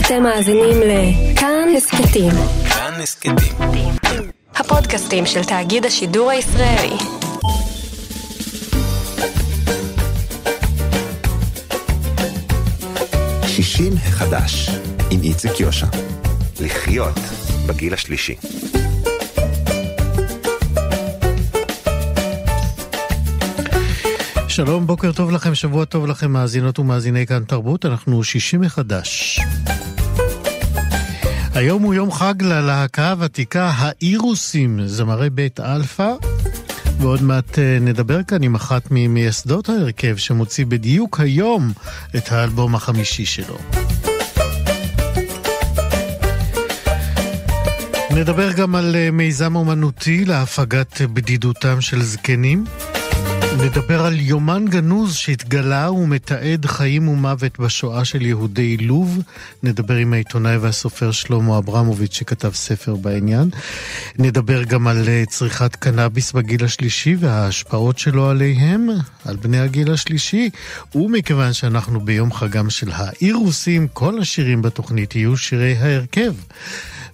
אתם מאזינים לכאן הסכתים. כאן הסכתים. הפודקאסטים של תאגיד השידור הישראלי. שישים החדש, עם איציק יושע. לחיות בגיל השלישי. שלום, בוקר טוב לכם, שבוע טוב לכם, מאזינות ומאזיני כאן תרבות, אנחנו שישים מחדש. היום הוא יום חג ללהקה הוותיקה האירוסים, זמרי בית אלפא, ועוד מעט אה, נדבר כאן עם אחת ממייסדות ההרכב שמוציא בדיוק היום את האלבום החמישי שלו. נדבר גם על אה, מיזם אומנותי להפגת בדידותם של זקנים. נדבר על יומן גנוז שהתגלה ומתעד חיים ומוות בשואה של יהודי לוב. נדבר עם העיתונאי והסופר שלמה אברמוביץ' שכתב ספר בעניין. נדבר גם על אה, צריכת קנאביס בגיל השלישי וההשפעות שלו עליהם, על בני הגיל השלישי. ומכיוון שאנחנו ביום חגם של האירוסים, כל השירים בתוכנית יהיו שירי ההרכב.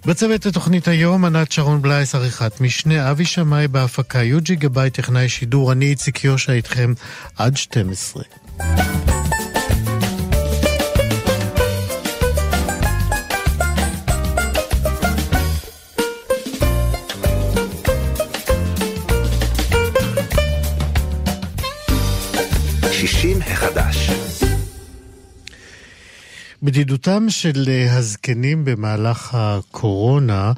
בצוות התוכנית היום, ענת שרון בלייס, עריכת משנה, אבי שמאי בהפקה, יוג'י גבאי, טכנאי שידור, אני איציק יושע איתכם עד 12. שישים החדש. בדידותם של אה, הזקנים במהלך הקורונה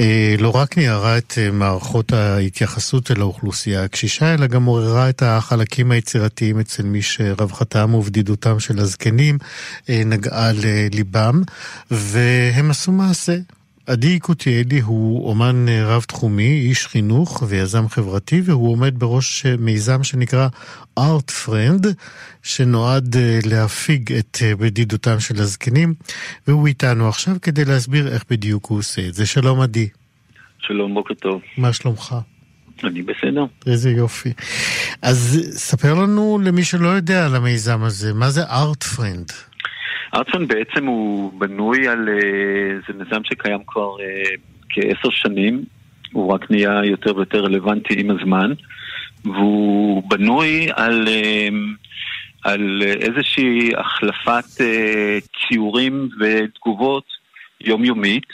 אה, לא רק ניערה את אה, מערכות ההתייחסות אל האוכלוסייה הקשישה, אלא גם עוררה את החלקים היצירתיים אצל מי שרווחתם ובדידותם של הזקנים נגעה לליבם, והם עשו מעשה. עדי יקותיאלי הוא אומן רב-תחומי, איש חינוך ויזם חברתי, והוא עומד בראש מיזם שנקרא Art Friend, שנועד להפיג את בדידותם של הזקנים, והוא איתנו עכשיו כדי להסביר איך בדיוק הוא עושה את זה. שלום עדי. שלום, בוקר טוב. מה שלומך? אני בסדר. איזה יופי. אז ספר לנו, למי שלא יודע על המיזם הזה, מה זה Art Friend? ארטפון בעצם הוא בנוי על, זה מיזם שקיים כבר כעשר שנים, הוא רק נהיה יותר ויותר רלוונטי עם הזמן, והוא בנוי על, על איזושהי החלפת ציורים ותגובות יומיומית.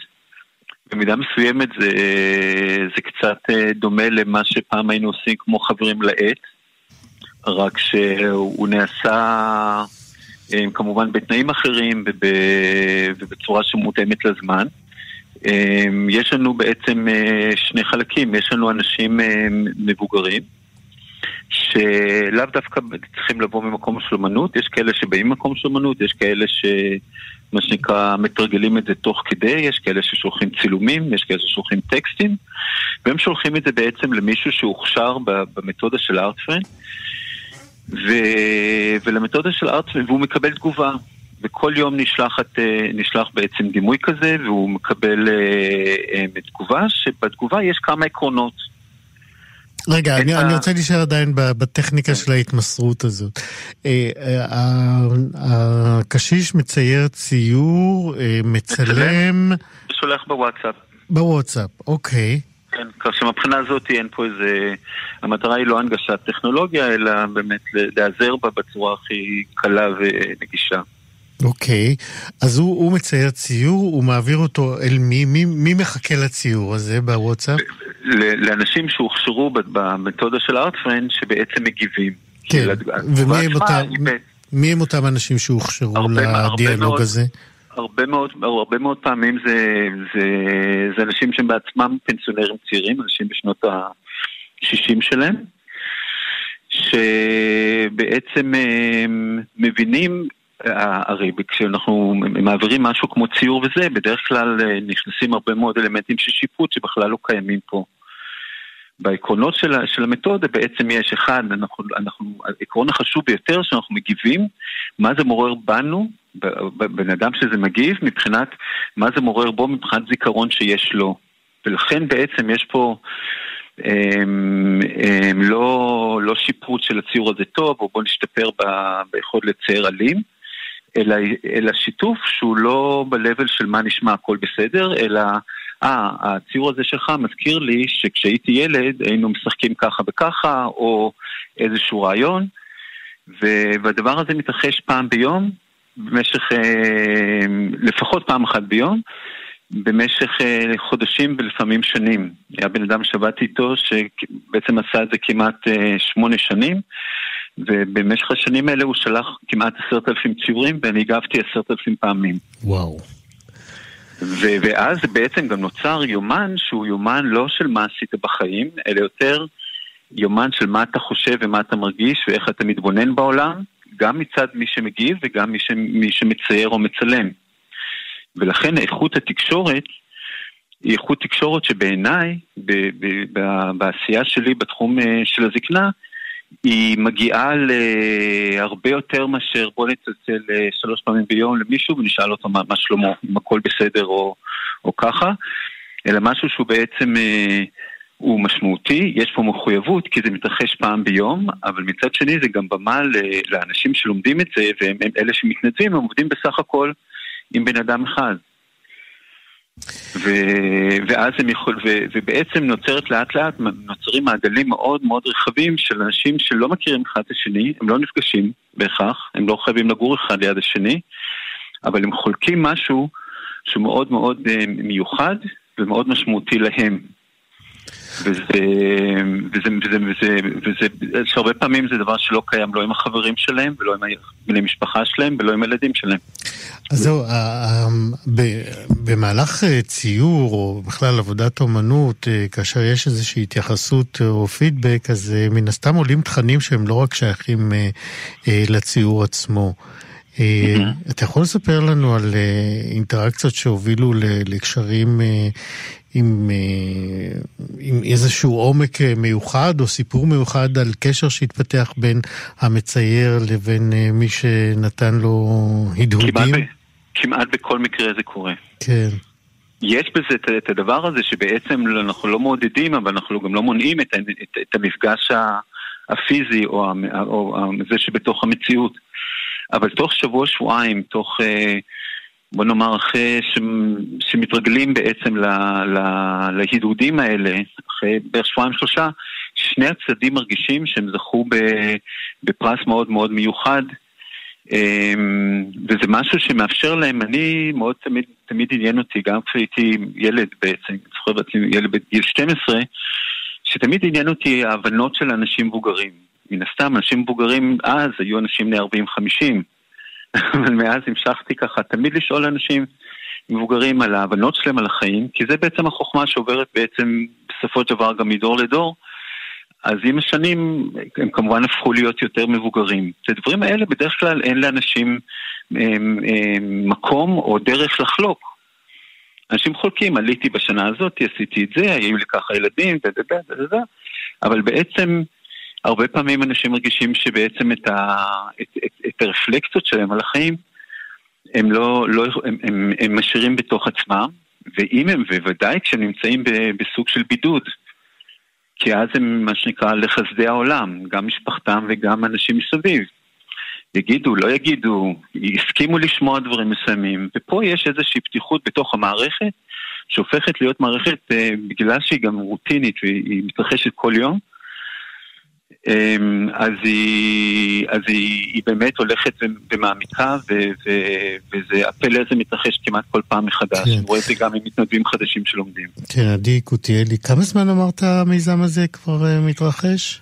במידה מסוימת זה, זה קצת דומה למה שפעם היינו עושים כמו חברים לעט, רק שהוא נעשה... כמובן בתנאים אחרים ובצורה שמותאמת לזמן. יש לנו בעצם שני חלקים, יש לנו אנשים מבוגרים שלאו דווקא צריכים לבוא ממקום של אמנות, יש כאלה שבאים ממקום של אמנות, יש כאלה שמה שנקרא מתרגלים את זה תוך כדי, יש כאלה ששולחים צילומים, יש כאלה ששולחים טקסטים והם שולחים את זה בעצם למישהו שהוכשר במתודה של ארטפרנד ו... ולמתודה של ארטסמן, והוא מקבל תגובה. וכל יום נשלחת, נשלח בעצם דימוי כזה, והוא מקבל אה, תגובה, שבתגובה יש כמה עקרונות. רגע, אני, ה... אני רוצה להישאר עדיין בטכניקה של ההתמסרות הזאת. הקשיש מצייר ציור, מצלם... שולח בוואטסאפ. בוואטסאפ, אוקיי. כן, כך שמבחינה הזאת אין פה איזה... המטרה היא לא הנגשת טכנולוגיה, אלא באמת להיעזר בה בצורה הכי קלה ונגישה. אוקיי, אז הוא, הוא מצייר ציור, הוא מעביר אותו אל מי? מי, מי מחכה לציור הזה בוואטסאפ? לאנשים שהוכשרו במתודה של ארטפרנד שבעצם מגיבים. כן, ומי הם, אותם, מי הם אותם אנשים שהוכשרו לדיאלוג הזה? הרבה מאוד, הרבה מאוד פעמים זה, זה, זה אנשים שהם בעצמם פנסיונרים צעירים, אנשים בשנות ה-60 שלהם, שבעצם מבינים, הרי כשאנחנו מעבירים משהו כמו ציור וזה, בדרך כלל נכנסים הרבה מאוד אלמנטים של שיפוט שבכלל לא קיימים פה. בעקרונות של, של המתודה בעצם יש אחד, אנחנו, העקרון החשוב ביותר שאנחנו מגיבים, מה זה מעורר בנו, בן אדם שזה מגיב, מבחינת מה זה מעורר בו, מבחינת זיכרון שיש לו. ולכן בעצם יש פה הם, הם, לא, לא שיפוט של הציור הזה טוב, או בוא נשתפר ב, ביכולת לצייר אלים, אלא, אלא שיתוף שהוא לא ב-level של מה נשמע הכל בסדר, אלא, אה, הציור הזה שלך מזכיר לי שכשהייתי ילד היינו משחקים ככה וככה, או איזשהו רעיון, והדבר הזה מתרחש פעם ביום, במשך אה, לפחות פעם אחת ביום, במשך אה, חודשים ולפעמים שנים. היה בן אדם שעבדתי איתו שבעצם עשה את זה כמעט אה, שמונה שנים, ובמשך השנים האלה הוא שלח כמעט עשרת אלפים ציורים ואני הגבתי עשרת אלפים פעמים. וואו. ו- ואז בעצם גם נוצר יומן שהוא יומן לא של מה עשית בחיים, אלא יותר יומן של מה אתה חושב ומה אתה מרגיש ואיך אתה מתבונן בעולם, גם מצד מי שמגיב וגם מי, ש- מי שמצייר או מצלם. ולכן איכות התקשורת היא איכות תקשורת שבעיניי, ב- ב- ב- בעשייה שלי בתחום אה, של הזקנה, היא מגיעה להרבה יותר מאשר בוא נצלצל אה, שלוש פעמים ביום למישהו ונשאל אותו מה, מה שלמה, אם הכל בסדר או, או ככה, אלא משהו שהוא בעצם אה, הוא משמעותי, יש פה מחויבות כי זה מתרחש פעם ביום, אבל מצד שני זה גם במה לאנשים שלומדים את זה והם אלה שמתנדבים, הם עובדים בסך הכל עם בן אדם אחד. ו... ואז הם יכול... ו... ובעצם נוצרת לאט לאט, נוצרים מעגלים מאוד מאוד רחבים של אנשים שלא מכירים אחד את השני, הם לא נפגשים בהכרח, הם לא חייבים לגור אחד ליד השני, אבל הם חולקים משהו שהוא מאוד מאוד אה, מיוחד ומאוד משמעותי להם. וזה, וזה, וזה, וזה, וזה, שהרבה פעמים זה דבר שלא קיים לא עם החברים שלהם ולא עם בני משפחה שלהם ולא עם הילדים שלהם. אז זהו, במהלך אה, ציור או בכלל עבודת אומנות, אה, כאשר יש איזושהי התייחסות או פידבק, אז אה, מן הסתם עולים תכנים שהם לא רק שייכים לציור עצמו. אתה יכול לספר לנו על אינטראקציות שהובילו לקשרים עם, אה, עם איזשהו עומק אה, מיוחד או סיפור מיוחד על קשר שהתפתח בין המצייר לבין אה, מי שנתן לו הדהודים? כמעט, כמעט בכל מקרה זה קורה. כן. יש בזה את, את הדבר הזה שבעצם אנחנו לא מעודדים, אבל אנחנו גם לא מונעים את, את, את המפגש הפיזי או, או, או זה שבתוך המציאות. אבל תוך שבוע-שבועיים, תוך... אה, בוא נאמר, אחרי ש... שמתרגלים בעצם ל... ל... להידודים האלה, אחרי בערך שבועיים שלושה, שני הצדדים מרגישים שהם זכו ב... בפרס מאוד מאוד מיוחד, אמ, וזה משהו שמאפשר להם, אני מאוד תמיד, תמיד עניין אותי, גם כשהייתי ילד בעצם, זוכר בעצמי ילד בגיל 12, שתמיד עניין אותי ההבנות של אנשים מבוגרים. מן הסתם, אנשים מבוגרים אז היו אנשים בני 40-50. אבל מאז המשכתי ככה תמיד לשאול אנשים מבוגרים על ההבנות שלהם על החיים, כי זה בעצם החוכמה שעוברת בעצם בסופו של דבר גם מדור לדור. אז עם השנים הם כמובן הפכו להיות יותר מבוגרים. את הדברים האלה בדרך כלל אין לאנשים הם, הם, מקום או דרך לחלוק. אנשים חולקים, עליתי בשנה הזאת, עשיתי את זה, היו לי ככה ילדים, דה דה דה דה דה, אבל בעצם הרבה פעמים אנשים מרגישים שבעצם את, ה, את, את, את הרפלקציות שלהם על החיים הם לא, לא הם, הם, הם משאירים בתוך עצמם, ואם הם, ובוודאי כשהם נמצאים בסוג של בידוד, כי אז הם מה שנקרא לחסדי העולם, גם משפחתם וגם אנשים מסביב. יגידו, לא יגידו, יסכימו לשמוע דברים מסוימים, ופה יש איזושהי פתיחות בתוך המערכת, שהופכת להיות מערכת, אה, בגלל שהיא גם רוטינית והיא מתרחשת כל יום, אז היא, אז היא, היא באמת הולכת ומעמיקה, ו, ו, וזה הפלא הזה מתרחש כמעט כל פעם מחדש. כן. רואה את זה גם עם מתנדבים חדשים שלומדים. כן, עדי קוטיאלי, כמה זמן אמרת המיזם הזה כבר uh, מתרחש?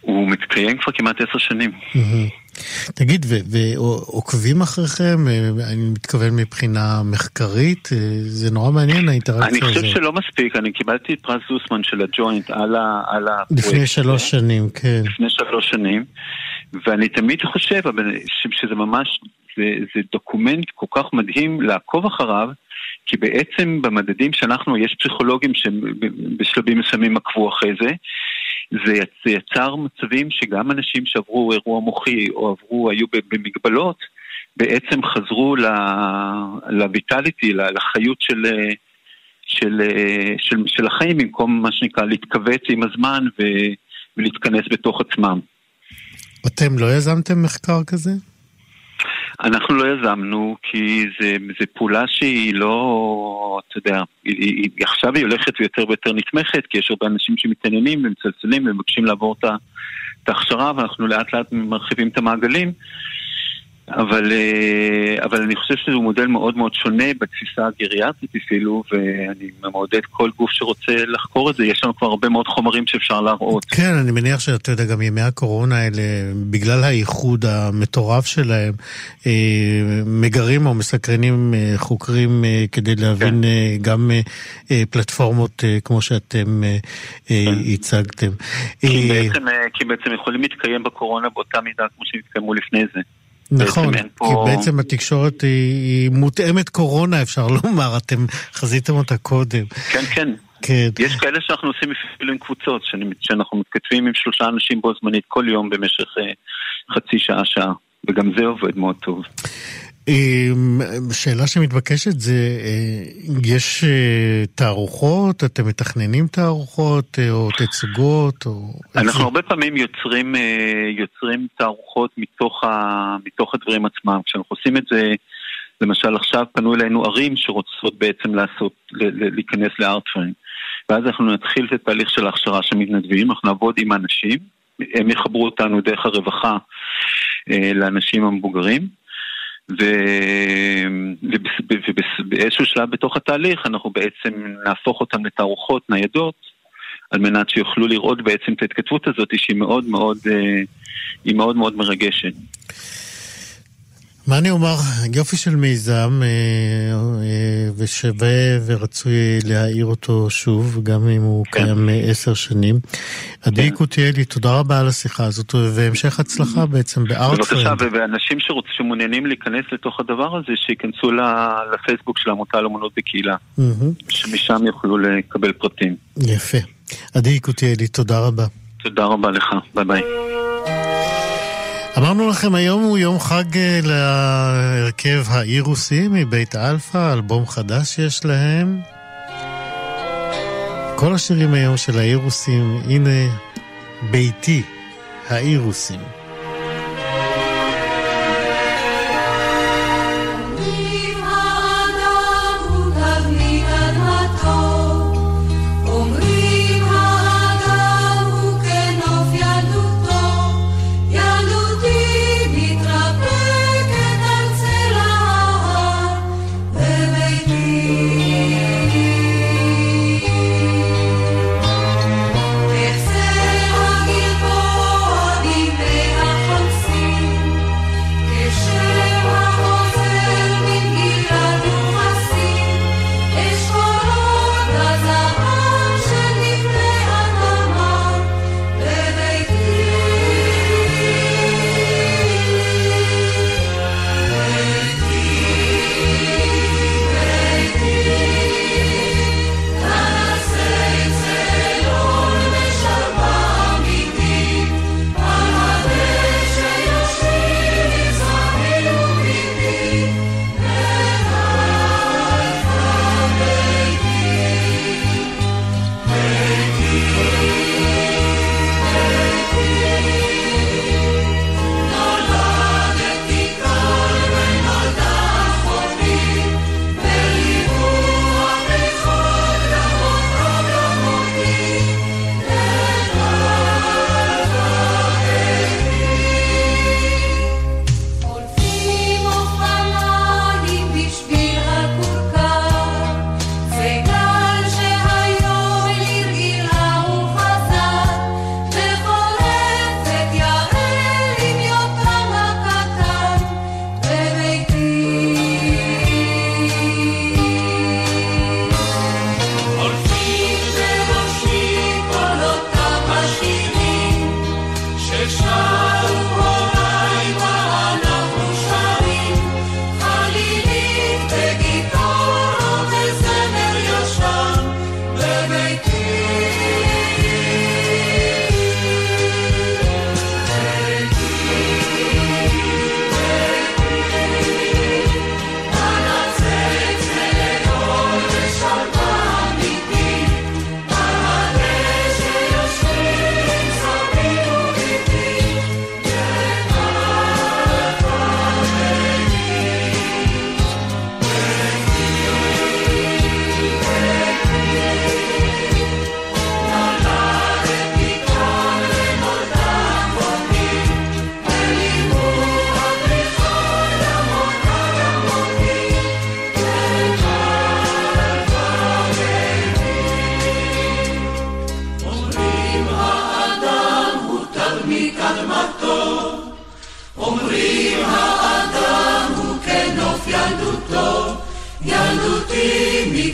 הוא מתקיים כבר כמעט עשר שנים. Mm-hmm. תגיד, ועוקבים אחריכם? אה, אני מתכוון מבחינה מחקרית? אה, זה נורא מעניין האינטראקציה הזאת. אני חושב שלא מספיק, אני קיבלתי את פרס זוסמן של הג'וינט על הפרויקט. לפני שלוש שנים, כן. לפני שלוש שנים, ואני תמיד חושב שזה ממש, זה, זה דוקומנט כל כך מדהים לעקוב אחריו. כי בעצם במדדים שאנחנו, יש פסיכולוגים שבשלבים מסוימים עקבו אחרי זה, זה יצר מצבים שגם אנשים שעברו אירוע מוחי או עברו, היו במגבלות, בעצם חזרו לויטליטי, לחיות של, של, של, של החיים, במקום מה שנקרא להתכווץ עם הזמן ולהתכנס בתוך עצמם. אתם לא יזמתם מחקר כזה? אנחנו לא יזמנו, כי זו פעולה שהיא לא, אתה יודע, היא, היא, עכשיו היא הולכת ויותר ויותר נתמכת, כי יש הרבה אנשים שמתעניינים ומצלצלים ומבקשים לעבור את ההכשרה, ואנחנו לאט לאט מרחיבים את המעגלים. אבל, אה, אבל אני חושב שזה מודל מאוד מאוד שונה בתפיסה הגריאטרית אפילו, ואני מעודד כל גוף שרוצה לחקור את זה, יש לנו כבר הרבה מאוד חומרים שאפשר להראות. כן, אני מניח שאתה יודע, גם ימי הקורונה האלה, בגלל הייחוד המטורף שלהם, אה, מגרים או מסקרנים אה, חוקרים כדי להבין כן. גם פלטפורמות כמו שאתם כן. הצגתם. כי בעצם, כי בעצם יכולים להתקיים בקורונה באותה מידה כמו שהם התקיימו לפני זה. נכון, כי פה... בעצם התקשורת היא, היא מותאמת קורונה, אפשר לומר, אתם חזיתם אותה קודם. כן, כן. כן. יש כאלה שאנחנו עושים אפילו עם קבוצות, שאנחנו מתכתבים עם שלושה אנשים בו זמנית כל יום במשך אה, חצי שעה, שעה, וגם זה עובד מאוד טוב. אמ, שאלה שמתבקשת זה, אה, יש אה, תערוכות? אתם מתכננים תערוכות אה, או תצוגות? או... אנחנו הרבה פעמים יוצרים, יוצרים תערוכות מתוך, ה, מתוך הדברים עצמם. כשאנחנו עושים את זה, למשל עכשיו פנו אלינו ערים שרוצות בעצם לעשות, להיכנס לארטפריים. ואז אנחנו נתחיל את התהליך של ההכשרה של מתנדבים, אנחנו נעבוד עם אנשים, הם יחברו אותנו דרך הרווחה לאנשים המבוגרים. ובאיזשהו שלב בתוך התהליך אנחנו בעצם נהפוך אותם לתערוכות ניידות על מנת שיוכלו לראות בעצם את ההתכתבות הזאת שהיא מאוד מאוד, אה, מאוד מאוד מרגשת. מה אני אומר? יופי של מיזם, אה, אה, ושווה ורצוי להעיר אותו שוב, גם אם הוא כן. קיים עשר שנים. עדי כן. קוטיאלי, תודה רבה על השיחה הזאת, והמשך הצלחה בעצם בארטפרנד. בבקשה, ואנשים שמעוניינים להיכנס לתוך הדבר הזה, שייכנסו לפייסבוק של העמותה לאמנות בקהילה, שמשם יוכלו לקבל פרטים. יפה. עדי קוטיאלי, תודה רבה. תודה רבה לך, ביי ביי. אמרנו לכם, היום הוא יום חג אה, להרכב האירוסים מבית אלפא, אלבום חדש יש להם. כל השירים היום של האירוסים, הנה ביתי, האירוסים.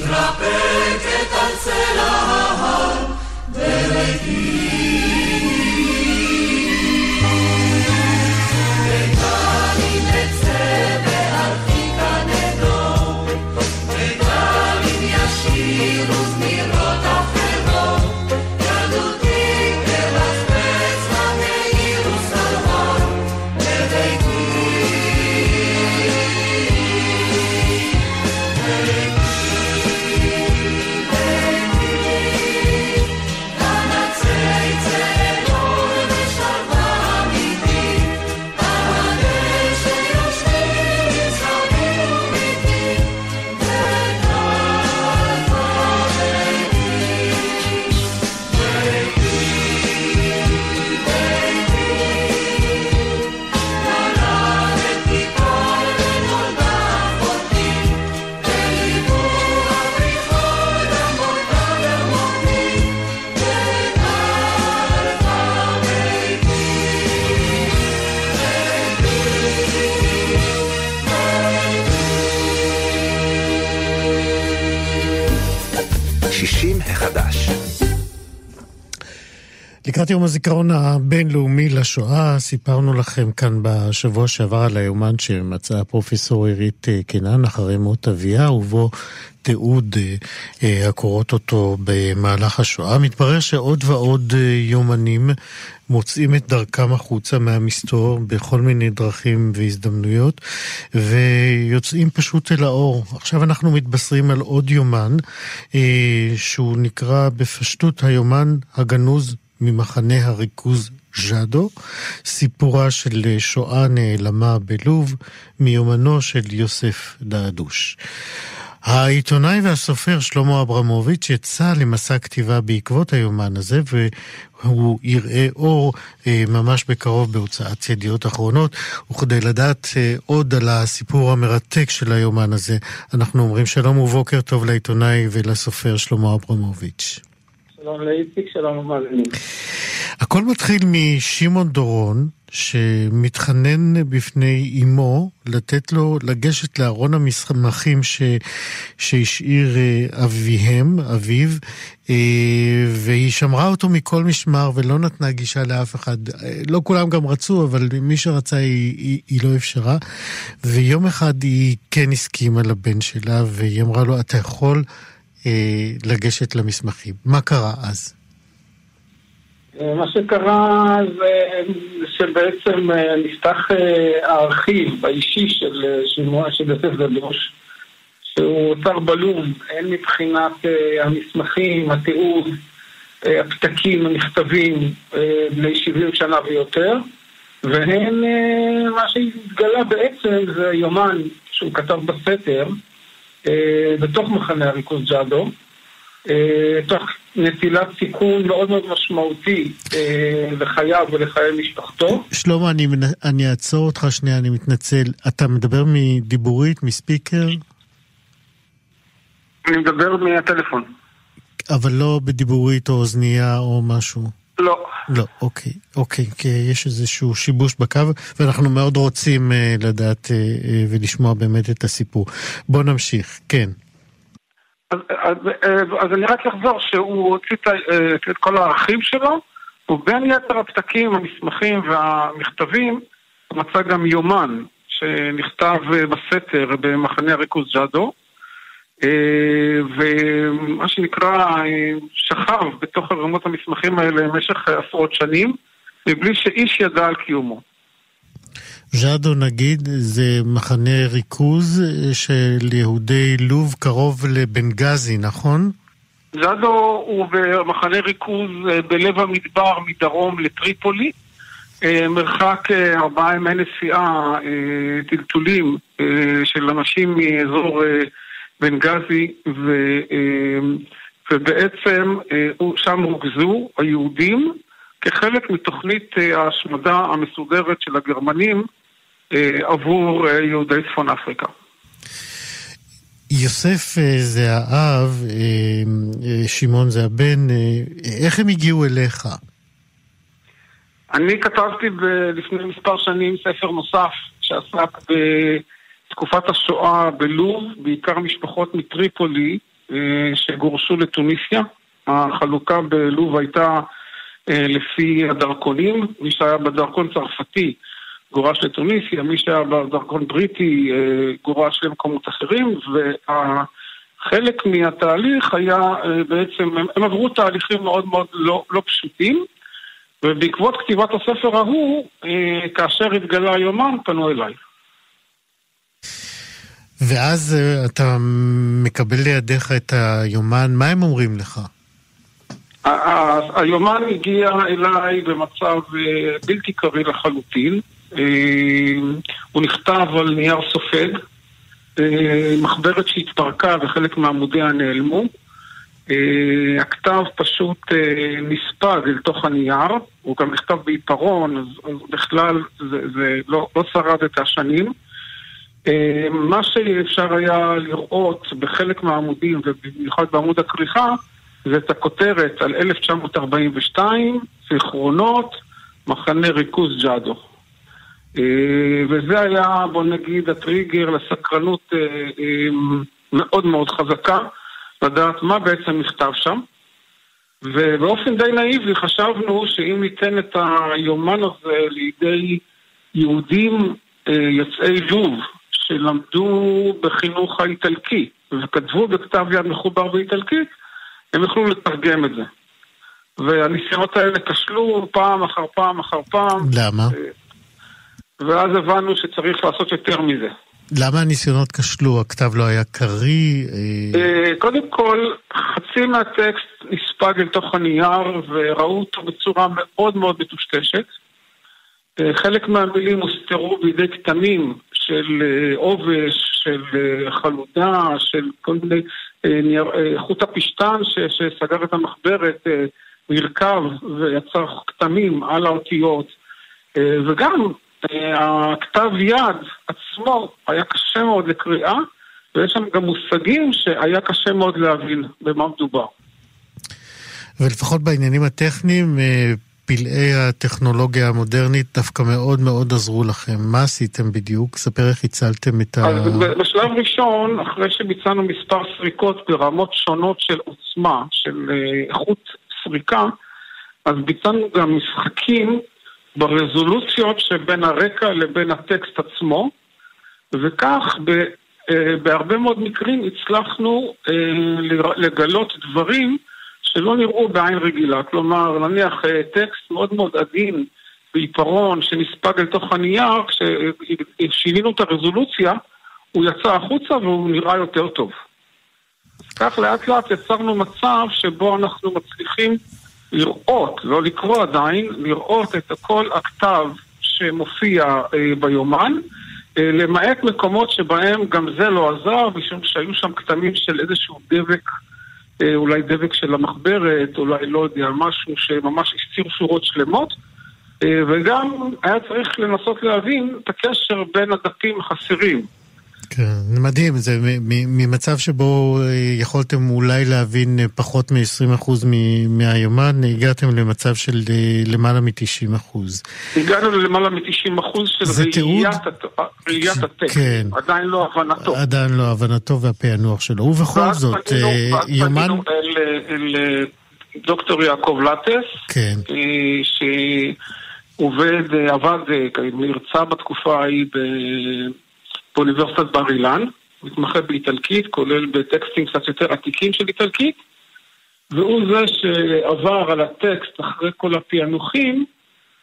Israel. לקראת יום הזיכרון הבינלאומי לשואה, סיפרנו לכם כאן בשבוע שעבר על היומן שמצאה פרופסור עירית אה, קינן אחרי מות אביה, ובו תיעוד אה, אה, הקורות אותו במהלך השואה. מתברר שעוד ועוד יומנים מוצאים את דרכם החוצה מהמסתור בכל מיני דרכים והזדמנויות, ויוצאים פשוט אל האור. עכשיו אנחנו מתבשרים על עוד יומן, שהוא נקרא בפשטות היומן הגנוז ממחנה הריכוז ז'אדו, סיפורה של שואה נעלמה בלוב, מיומנו של יוסף דאדוש. העיתונאי והסופר שלמה אברמוביץ' יצא למסע כתיבה בעקבות היומן הזה, והוא יראה אור אה, ממש בקרוב בהוצאת ידיעות אחרונות. וכדי לדעת אה, עוד על הסיפור המרתק של היומן הזה, אנחנו אומרים שלום ובוקר טוב לעיתונאי ולסופר שלמה אברמוביץ'. הכל מתחיל משמעון דורון, שמתחנן בפני אמו לתת לו לגשת לארון המסמכים. שהשאיר אה, אביהם, אביו, אה, והיא שמרה אותו מכל משמר ולא נתנה גישה לאף אחד. אה, לא כולם גם רצו, אבל מי שרצה היא, היא, היא לא אפשרה. ויום אחד היא כן הסכימה לבן שלה, והיא אמרה לו, אתה יכול... אה, לגשת למסמכים. מה קרה אז? אה, מה שקרה זה שבעצם אה, נפתח הארכיב האישי של שימוע של יוסף גדוש, שהוא אוצר בלום, הן מבחינת המסמכים, התיעוד, הפתקים, המכתבים, בני 70 שנה ויותר, והן, מה שהתגלה בעצם זה יומן שהוא כתב בסתר, אה, בתוך מחנה הריכוז ג'אדו, אה, תוך נטילת סיכון מאוד מאוד משמעותי אה, לחייו ולחיי משפחתו. שלמה, אני, אני אעצור אותך שנייה, אני מתנצל. אתה מדבר מדיבורית, מספיקר? אני מדבר מהטלפון. אבל לא בדיבורית או אוזנייה או משהו. לא. לא, אוקיי, אוקיי, כי יש איזשהו שיבוש בקו, ואנחנו מאוד רוצים uh, לדעת uh, uh, ולשמוע באמת את הסיפור. בוא נמשיך, כן. אז, אז, אז אני רק אחזור שהוא הוציא את, את כל הערכים שלו, ובין יתר הפתקים, המסמכים והמכתבים, מצא גם יומן שנכתב בסתר במחנה הריכוז ג'אדו. אה, ומה שנקרא שכב בתוך ערימות המסמכים האלה במשך עשרות שנים, מבלי שאיש ידע על קיומו. ז'אדו נגיד זה מחנה ריכוז של יהודי לוב קרוב לבנגזי, נכון? ז'אדו הוא במחנה ריכוז אה, בלב המדבר מדרום לטריפולי, אה, מרחק ארבעה ימי נסיעה, טלטולים של אנשים מאזור בנגזי, ו, אמ, ובעצם אה, שם רוכזו היהודים כחלק מתוכנית אה, ההשמדה המסודרת של הגרמנים אה, עבור יהודי צפון אפריקה. יוסף זה האב, שמעון זה הבן, איך הם הגיעו אליך? אני כתבתי ב- לפני מספר שנים ספר נוסף שעסק תקופת השואה בלוב, בעיקר משפחות מטריפולי שגורשו לתוניסיה. החלוקה בלוב הייתה לפי הדרכונים, מי שהיה בדרכון צרפתי גורש לתוניסיה, מי שהיה בדרכון בריטי גורש למקומות אחרים, וחלק מהתהליך היה בעצם, הם, עברו תהליכים מאוד מאוד לא, לא פשוטים, ובעקבות כתיבת הספר ההוא, כאשר התגלה היומן, פנו אליי. ואז אתה מקבל לידיך את היומן, מה הם אומרים לך? היומן הגיע אליי במצב בלתי קריא לחלוטין. הוא נכתב על נייר סופג, מחברת שהתפרקה וחלק מעמודיה נעלמו. הכתב פשוט נספג אל תוך הנייר, הוא גם נכתב בעיפרון, אז בכלל זה, זה לא, לא שרד את השנים. מה שאפשר היה לראות בחלק מהעמודים, ובמיוחד בעמוד הכריכה, זה את הכותרת על 1942, זיכרונות, מחנה ריכוז ג'אדו. וזה היה, בוא נגיד, הטריגר לסקרנות מאוד מאוד חזקה, לדעת מה בעצם נכתב שם. ובאופן די נאיבי חשבנו שאם ניתן את היומן הזה לידי יהודים יוצאי לוב, שלמדו בחינוך האיטלקי וכתבו בכתב יד מחובר באיטלקית, הם יוכלו לתרגם את זה. והניסיונות האלה כשלו פעם אחר פעם אחר פעם. למה? ואז הבנו שצריך לעשות יותר מזה. למה הניסיונות כשלו? הכתב לא היה קריא? קודם כל, חצי מהטקסט נספג אל תוך הנייר וראו אותו בצורה מאוד מאוד מטושטשת. חלק מהמילים הוסתרו בידי כתמים של עובש, של חלודה, של כל מיני חוט הפשטן שסגר את המחברת, נרכב ויצר כתמים על האותיות. וגם הכתב יד עצמו היה קשה מאוד לקריאה, ויש שם גם מושגים שהיה קשה מאוד להבין במה מדובר. ולפחות בעניינים הטכניים, פלאי הטכנולוגיה המודרנית דווקא מאוד מאוד עזרו לכם. מה עשיתם בדיוק? ספר איך הצלתם את ה... אז בשלב ראשון, אחרי שביצענו מספר סריקות ברמות שונות של עוצמה, של איכות סריקה, אז ביצענו גם משחקים ברזולוציות שבין הרקע לבין הטקסט עצמו, וכך ב, אה, בהרבה מאוד מקרים הצלחנו אה, לגלות דברים שלא נראו בעין רגילה. כלומר, נניח אה, טקסט מאוד מאוד עדין בעיפרון שנספג אל תוך הנייר, כששינינו את הרזולוציה, הוא יצא החוצה והוא נראה יותר טוב. כך לאט לאט יצרנו מצב שבו אנחנו מצליחים לראות, לא לקרוא עדיין, לראות את כל הכתב שמופיע אה, ביומן, אה, למעט מקומות שבהם גם זה לא עזר, משום שהיו שם כתמים של איזשהו דבק, אולי דבק של המחברת, אולי לא יודע, משהו שממש הסתיר שורות שלמות, אה, וגם היה צריך לנסות להבין את הקשר בין הדפים החסרים. כן, מדהים, זה ממצב שבו יכולתם אולי להבין פחות מ-20% מהיומן, הגעתם למצב של למעלה מ-90%. הגענו ללמעלה מ-90% של ראיית, הטקסט, כן. עדיין לא הבנתו. עדיין לא הבנתו והפענוח שלו, ובכל זאת, יומן... אל, דוקטור יעקב לטס, כן. שעובד, עבד, נרצה בתקופה ההיא ב... באוניברסיטת בר אילן, מתמחה באיטלקית, כולל בטקסטים קצת יותר עתיקים של איטלקית, והוא זה שעבר על הטקסט אחרי כל הפענוחים,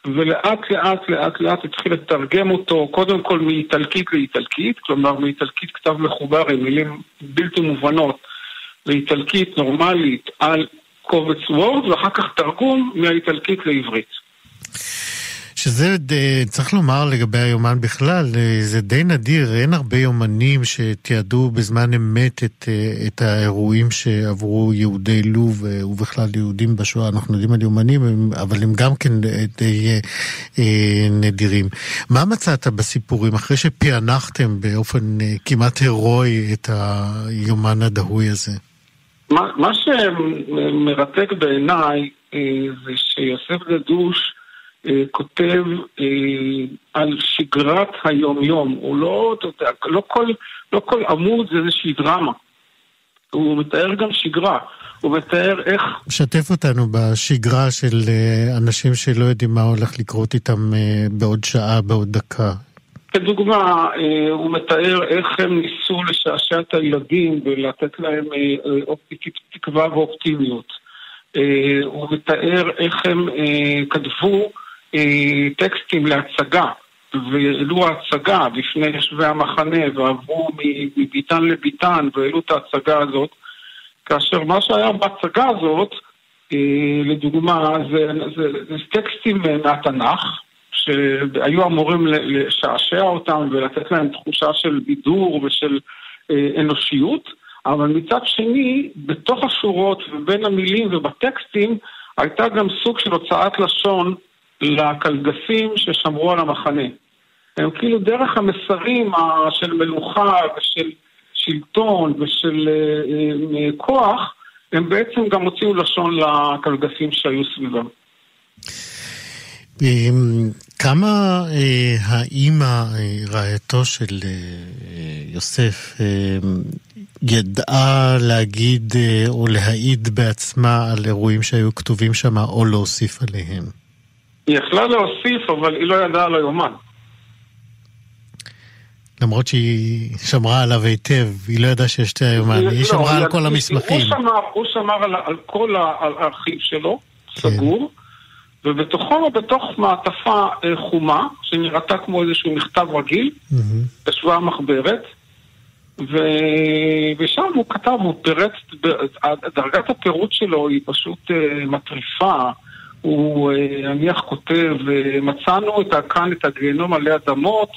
ולאט לאט לאט לאט התחיל לתרגם אותו קודם כל מאיטלקית לאיטלקית, כלומר מאיטלקית כתב מחובר עם מילים בלתי מובנות לאיטלקית נורמלית על קובץ וורד, ואחר כך תרגום מהאיטלקית לעברית. שזה, צריך לומר לגבי היומן בכלל, זה די נדיר, אין הרבה יומנים שתיעדו בזמן אמת את, את האירועים שעברו יהודי לוב ובכלל יהודים בשואה. אנחנו יודעים על יומנים, אבל הם גם כן די אה, נדירים. מה מצאת בסיפורים אחרי שפענחתם באופן כמעט הירואי את היומן הדהוי הזה? מה, מה שמרתק בעיניי זה שיוסף גדוש אה, כותב אה, על שגרת היומיום. הוא לא, אתה יודע, לא כל, לא כל עמוד זה איזושהי דרמה. הוא מתאר גם שגרה. הוא מתאר איך... שתף אותנו בשגרה של אה, אנשים שלא יודעים מה הולך לקרות איתם אה, בעוד שעה, בעוד דקה. כדוגמה, אה, הוא מתאר איך הם ניסו לשעשע את הילדים ולתת להם תקווה ואופטימיות. הוא מתאר איך הם כתבו טקסטים להצגה, והעלו ההצגה בפני יושבי המחנה, ועברו מביתן לביתן, והעלו את ההצגה הזאת. כאשר מה שהיה בהצגה הזאת, אה, לדוגמה, זה, זה, זה טקסטים מהתנ"ך, שהיו אמורים לשעשע אותם ולתת להם תחושה של בידור ושל אה, אנושיות, אבל מצד שני, בתוך השורות ובין המילים ובטקסטים, הייתה גם סוג של הוצאת לשון לקלגסים ששמרו על המחנה. הם כאילו דרך המסרים של מלוכה ושל שלטון ושל אה, אה, כוח, הם בעצם גם הוציאו לשון לקלגסים שהיו סביבם. אמ, כמה אה, האימא, רעייתו של יוסף, ידעה להגיד או להעיד בעצמה על אירועים שהיו כתובים שם או להוסיף עליהם? היא יכלה להוסיף, אבל היא לא ידעה על היומן. למרות שהיא שמרה עליו היטב, היא לא ידעה שיש את היומן, היא לא, שמרה על כל המסמכים. הוא שמר על כל הארכיב שלו, כן. סגור, ובתוכו, בתוך מעטפה אה, חומה, שנראתה כמו איזשהו מכתב רגיל, ישבה המחברת, ושם הוא כתב, הוא פירט, דרגת הפירוט שלו היא פשוט אה, מטריפה. הוא אה, נניח כותב, מצאנו כאן את הגיהנום עלי אדמות,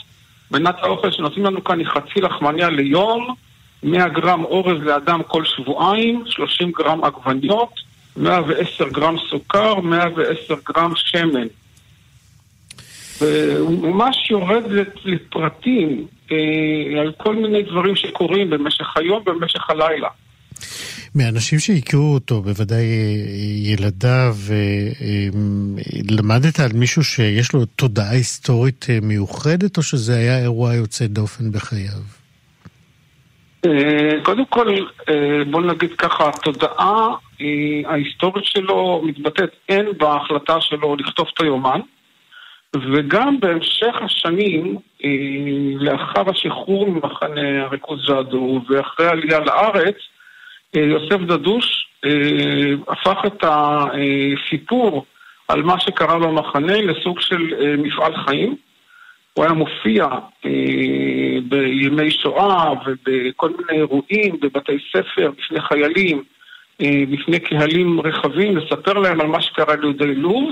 מנת האוכל שנותנים לנו כאן היא חצי לחמניה ליום, 100 גרם אורז לאדם כל שבועיים, 30 גרם עגבניות, 110 גרם סוכר, 110 גרם שמן. והוא ממש יורד לפרטים אה, על כל מיני דברים שקורים במשך היום, במשך הלילה. מאנשים שהכירו אותו, בוודאי אה, ילדיו, אה, למדת על מישהו שיש לו תודעה היסטורית אה, מיוחדת, או שזה היה אירוע יוצא דופן בחייו? קודם כל, בוא נגיד ככה, התודעה ההיסטורית שלו מתבטאת הן בהחלטה שלו לכתוב את היומן, וגם בהמשך השנים, לאחר השחרור ממחנה הריכוז ז'אדו ואחרי העלייה לארץ, אה, יוסף דדוש אה, הפך את הסיפור על מה שקרה במחנה לסוג של אה, מפעל חיים. הוא היה מופיע בימי שואה ובכל מיני אירועים, בבתי ספר, בפני חיילים, בפני קהלים רחבים, לספר להם על מה שקרה ליהודי לוב,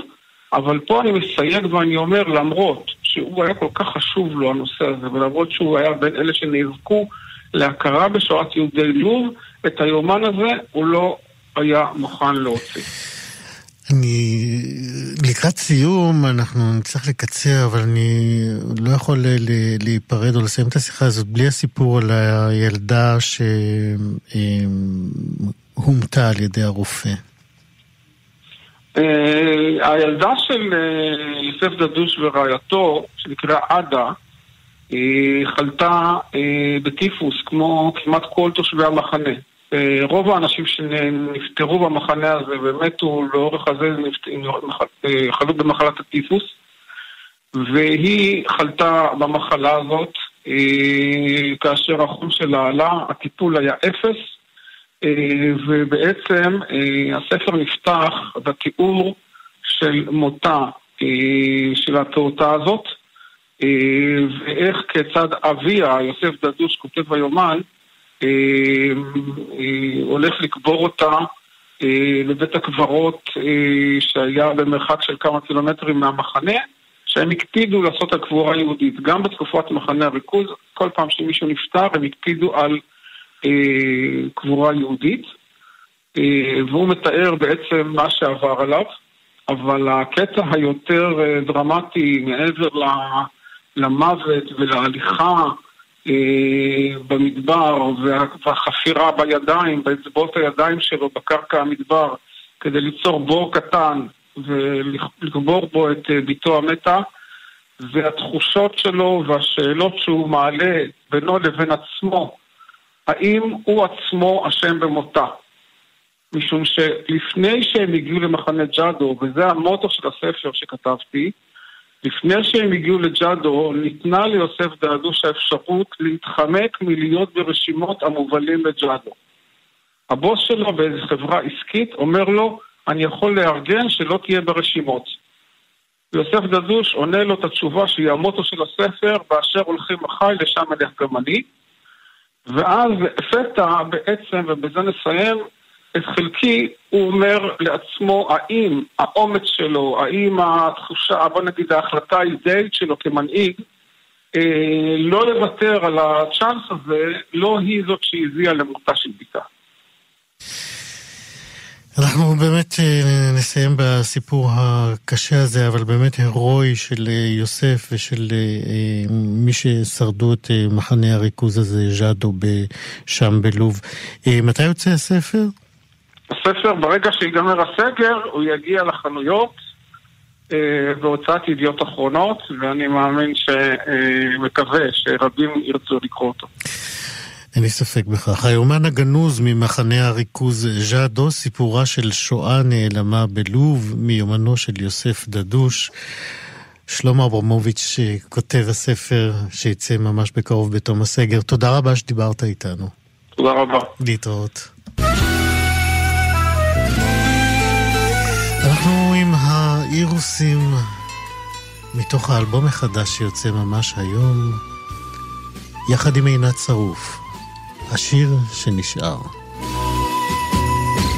אבל פה אני מסייג ואני אומר, למרות שהוא היה כל כך חשוב לו הנושא הזה, ולמרות שהוא היה בין אלה שנאבקו להכרה בשואת יהודי לוב, את היומן הזה הוא לא היה מוכן להוציא. אני... לקראת סיום, אנחנו נצטרך לקצר, אבל אני לא יכול להיפרד או לסיים את השיחה הזאת בלי הסיפור על הילדה שהומתה על ידי הרופא. אה, הילדה של אה, יוסף דדוש ורעייתו, שנקראה עדה, היא חלתה אה, בטיפוס, כמו כמעט כל תושבי המחנה. אה, רוב האנשים שנפטרו במחנה הזה ומתו לאורך הזה אה, חלו במחלת הטיפוס, והיא חלתה במחלה הזאת כאשר החום שלה עלה, הטיפול היה אפס, ובעצם הספר נפתח בתיאור של מותה של הפעוטה הזאת. אה, ואיך כיצד אביה, יוסף דדוש, כותב ביומן, אה, אה, הולך לקבור אותה בבית הקברות שהיה במרחק של כמה קילומטרים מהמחנה, שהם הקפידו לעשות הקבורה יהודית. גם בתקופת מחנה הריכוז, כל פעם שמישהו נפטר, הם הקפידו על קבורה יהודית. והוא מתאר בעצם מה שעבר עליו, אבל הקטע היותר דרמטי מעבר. למוות ולהליכה אה, במדבר והחפירה בידיים, באצבעות הידיים שלו בקרקע המדבר כדי ליצור בור קטן ולקבור בו את בתו המתה, והתחושות שלו והשאלות שהוא מעלה בינו לבין עצמו, האם הוא עצמו אשם במותה? משום שלפני שהם הגיעו למחנה ג'אדו, וזה המוטו של הספר שכתבתי, לפני שהם הגיעו לג'אדו, ניתנה ליוסף דעדוש האפשרות להתחמק מלהיות ברשימות המובלים לג'אדו. הבוס שלו באיזו חברה עסקית אומר לו, אני יכול לארגן שלא תהיה ברשימות. יוסף דדוש עונה לו את התשובה שהיא המוטו של הספר, באשר הולכים אחי לשם אלך גם אני. ואז לפתע בעצם, ובזה נסיים, את חלקי הוא אומר לעצמו האם האומץ שלו, האם התחושה, בוא נגיד ההחלטה האידאית שלו כמנהיג, אה, לא לוותר על הצ'אנס הזה, לא היא זאת שהביאה למותה של ביתה. אנחנו באמת אה, נסיים בסיפור הקשה הזה, אבל באמת הירואי של אה, יוסף ושל אה, מי ששרדו את מחנה הריכוז הזה, ז'אדו, שם בלוב. מתי יוצא הספר? הספר, ברגע שיגמר הסגר, הוא יגיע לחנויות בהוצאת ידיעות אחרונות, ואני מאמין שמקווה שרבים ירצו לקרוא אותו. אין לי ספק בכך. היומן הגנוז ממחנה הריכוז ז'אדו, סיפורה של שואה נעלמה בלוב, מיומנו של יוסף דדוש. שלמה אברמוביץ' כותב הספר שיצא ממש בקרוב בתום הסגר. תודה רבה שדיברת איתנו. תודה רבה. להתראות. אנחנו עם האירוסים מתוך האלבום החדש שיוצא ממש היום, יחד עם עינת שרוף. השיר שנשאר.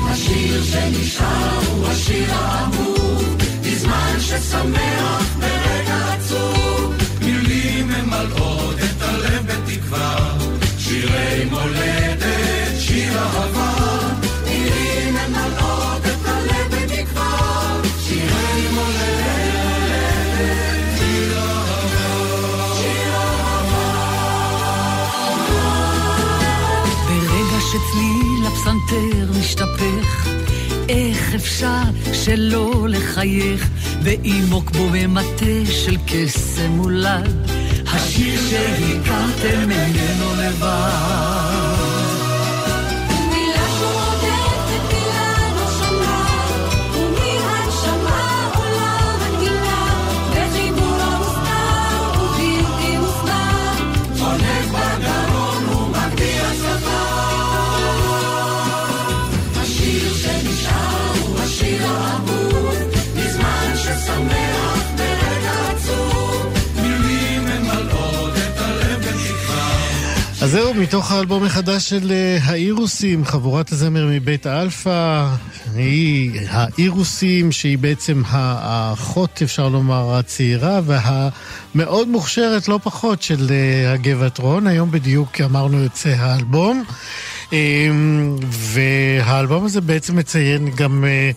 השיר שנשאר הוא השיר האהוב, בזמן ששמח אפשר שלא לחייך, ועמוק בו במטה של קסם מולד, השיר שהכרתם ממנו לבד. זהו, מתוך האלבום החדש של אה, האירוסים, חבורת הזמר מבית אלפא, היא האירוסים, שהיא בעצם האחות, אפשר לומר, הצעירה, והמאוד מוכשרת, לא פחות, של אה, הגבעטרון. היום בדיוק אמרנו יוצא האלבום. אמ, והאלבום הזה בעצם מציין גם אה,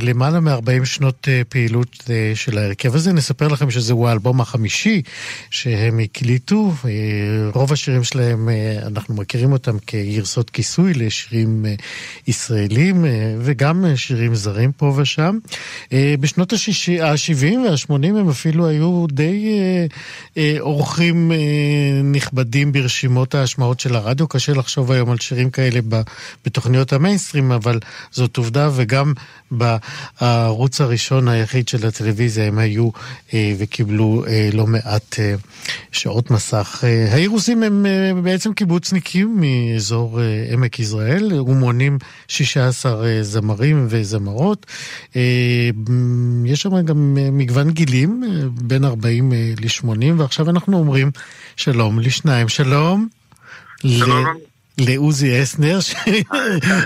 למעלה מ-40 שנות אה, פעילות של ההרכב הזה. נספר לכם שזהו האלבום החמישי שהם הקליטו. רוב השירים שלהם, אנחנו מכירים אותם כגרסות כיסוי לשירים ישראלים וגם שירים זרים פה ושם. בשנות ה-70 וה-80 הם אפילו היו די אורחים נכבדים ברשימות ההשמעות של הרדיו. קשה לחשוב היום על שירים כאלה בתוכניות המיינסטרים, אבל זאת עובדה, וגם בערוץ הראשון היחיד של הטלוויזיה הם היו אה, וקיבלו אה, לא מעט אה, שעות מסך. האירוסים הם בעצם קיבוצניקים מאזור עמק יזרעאל, ומונים 16 זמרים וזמרות. יש שם גם מגוון גילים, בין 40 ל-80, ועכשיו אנחנו אומרים שלום לשניים. שלום. שלום. לעוזי אסנר,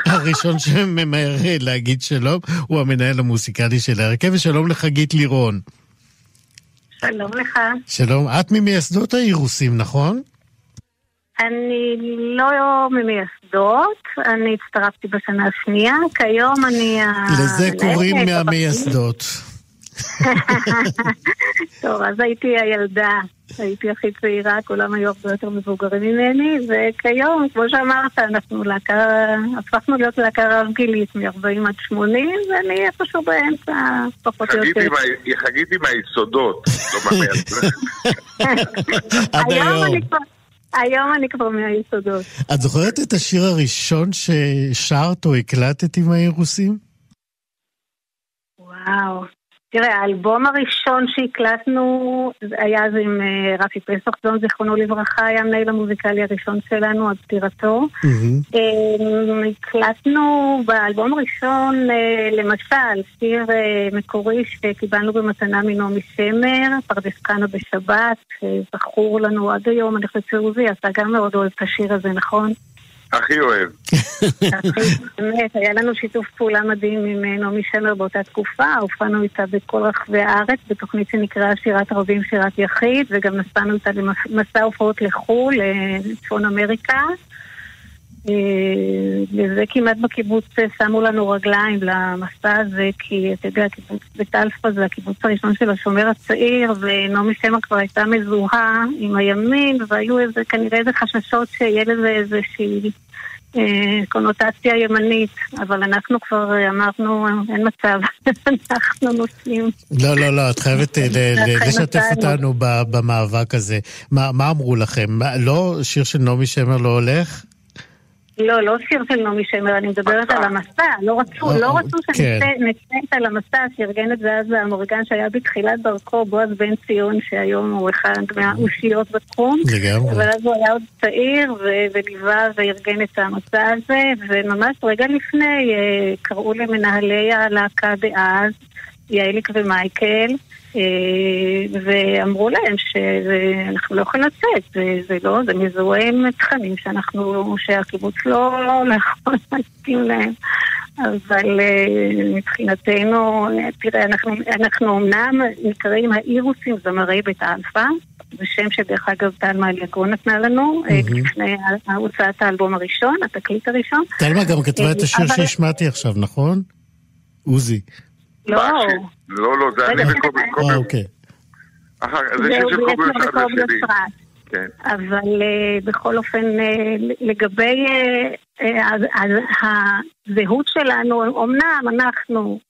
הראשון שממהר להגיד שלום, הוא המנהל המוסיקלי של ההרכב, ושלום לחגית לירון. שלום לך. שלום, את ממייסדות האירוסים, נכון? אני לא ממייסדות, אני הצטרפתי בשנה השנייה, כיום אני... לזה קוראים מהמייסדות. טוב, אז הייתי הילדה, הייתי הכי צעירה, כולם היו הרבה יותר מבוגרים ממני, וכיום, כמו שאמרת, אנחנו להקה, הפכנו להיות להקה רב גילית מ-40 עד 80, ואני איפשהו באמצע, פחות או יותר. חגיתי מהיסודות, לא מהמייסדות. עד היום. היום אני כבר מהיסודות. את זוכרת את השיר הראשון ששרת או הקלטת עם האירוסים? וואו. תראה, האלבום הראשון שהקלטנו היה אז עם אה, רפי פסח, זון זיכרונו לברכה, היה המנהל המוזיקלי הראשון שלנו עד פטירתו. אמ, הקלטנו באלבום הראשון, אה, למשל, שיר אה, מקורי שקיבלנו במתנה מנעמי שמר, פרדס קאנה בשבת, זכור לנו עד היום, אני חושבת שעוזי, אתה גם מאוד אוהב את השיר הזה, נכון? הכי אוהב. באמת, היה לנו שיתוף פעולה מדהים עם אה, נעמי שמר באותה תקופה, הופענו איתה בכל רחבי הארץ, בתוכנית שנקראה שירת ערבים, שירת יחיד, וגם נסענו איתה למסע הופעות לחו"ל, לצפון אמריקה. אה, וזה כמעט בקיבוץ אה, שמו לנו רגליים למסע הזה, כי אתה יודע, קיבוץ בית אלפא זה הקיבוץ הראשון של השומר הצעיר, ונעמי שמר כבר הייתה מזוהה עם הימין, והיו איזה, כנראה איזה חששות שיהיה לזה איזושהי אה, קונוטציה ימנית, אבל אנחנו כבר אמרנו, אין מצב, אנחנו נוסעים. לא, לא, לא, את חייבת לשתף אותנו במאבק הזה. מה אמרו לכם? לא, שיר של נעמי שמר לא הולך? לא, לא שיר של נעמי שמר, אני מדברת על המסע. לא רצו, לא אה, רצו כן. שנצא על המסע, שארגן את זה אז המורגן שהיה בתחילת דרכו, בועז בן ציון, שהיום הוא אחד מהאושיות בתחום. לגמרי. אבל אז הוא היה עוד צעיר, וליווה וארגן את המסע הזה, וממש רגע לפני אה, קראו למנהלי הלהקה דאז, יעליק ומייקל, ואמרו להם שאנחנו לא יכולים לצאת, זה, זה לא, זה מזוהה עם תכנים שאנחנו, שהקיבוץ לא, לא יכול להסכים להם. אבל אה, מבחינתנו, תראה, אנחנו, אנחנו אמנם נקראים האירוסים זמרי בית האלפא, זה שם שדרך אגב טלמה אליגון נתנה לנו, mm-hmm. לפני הוצאת האלבום הראשון, התקליט הראשון. טלמה גם כתבה את השיר אבל... שהשמעתי עכשיו, נכון? עוזי. לא. לא, לא, זה אני וקובי. אה, אוקיי. זה שיר של קובי אושרת ושלי. כן. אבל אה, בכל אופן, אה, לגבי הזהות שלנו, אמנם אנחנו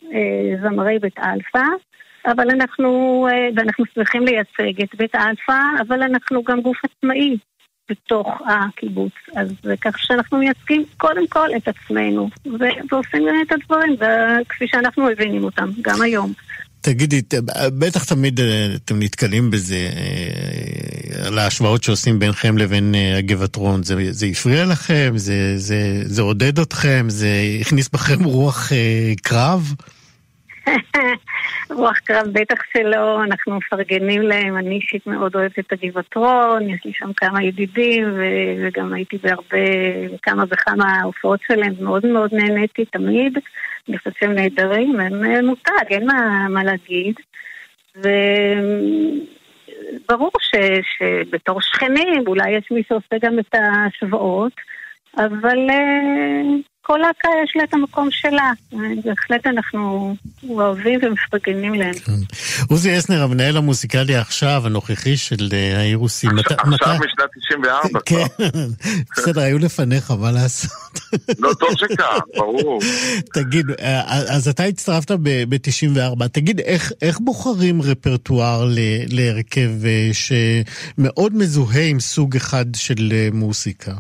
זמרי בית אלפא, אבל אנחנו, ואנחנו שמחים לייצג את בית אלפא, אבל אנחנו גם גוף עצמאי. בתוך הקיבוץ. אז כך שאנחנו מייצגים קודם כל את עצמנו, ועושים את הדברים כפי שאנחנו מבינים אותם, גם היום. תגידי, בטח תמיד אה, אתם נתקלים בזה, אה, על ההשוואות שעושים בינכם לבין אה, הגבעתרון. זה, זה הפריע לכם? זה, זה, זה עודד אתכם? זה הכניס בכם רוח קרב? רוח קרב בטח שלא, אנחנו מפרגנים להם, אני אישית מאוד אוהבת את הגבעתרון, יש לי שם כמה ידידים ו- וגם הייתי בהרבה, כמה וכמה הופעות שלהם, מאוד מאוד נהניתי תמיד, אני חושבת שהם נהדרים, הם מותג, אין מה, מה להגיד. וברור ש- שבתור שכנים, אולי יש מי שעושה גם את ההשוואות, אבל כל להקה יש לה את המקום שלה. בהחלט אנחנו אוהבים ומפרגנים להם. כן. עוזי אסנר, המנהל המוזיקלי עכשיו, הנוכחי של אה, האירוסים. עכשיו משנת 94 כן, בסדר, היו לפניך, מה לעשות? לא, טוב שכך, ברור. תגיד, אה, אז אתה הצטרפת ב-94. תגיד, איך בוחרים רפרטואר להרכב אה, שמאוד מזוהה עם סוג אחד של מוזיקה?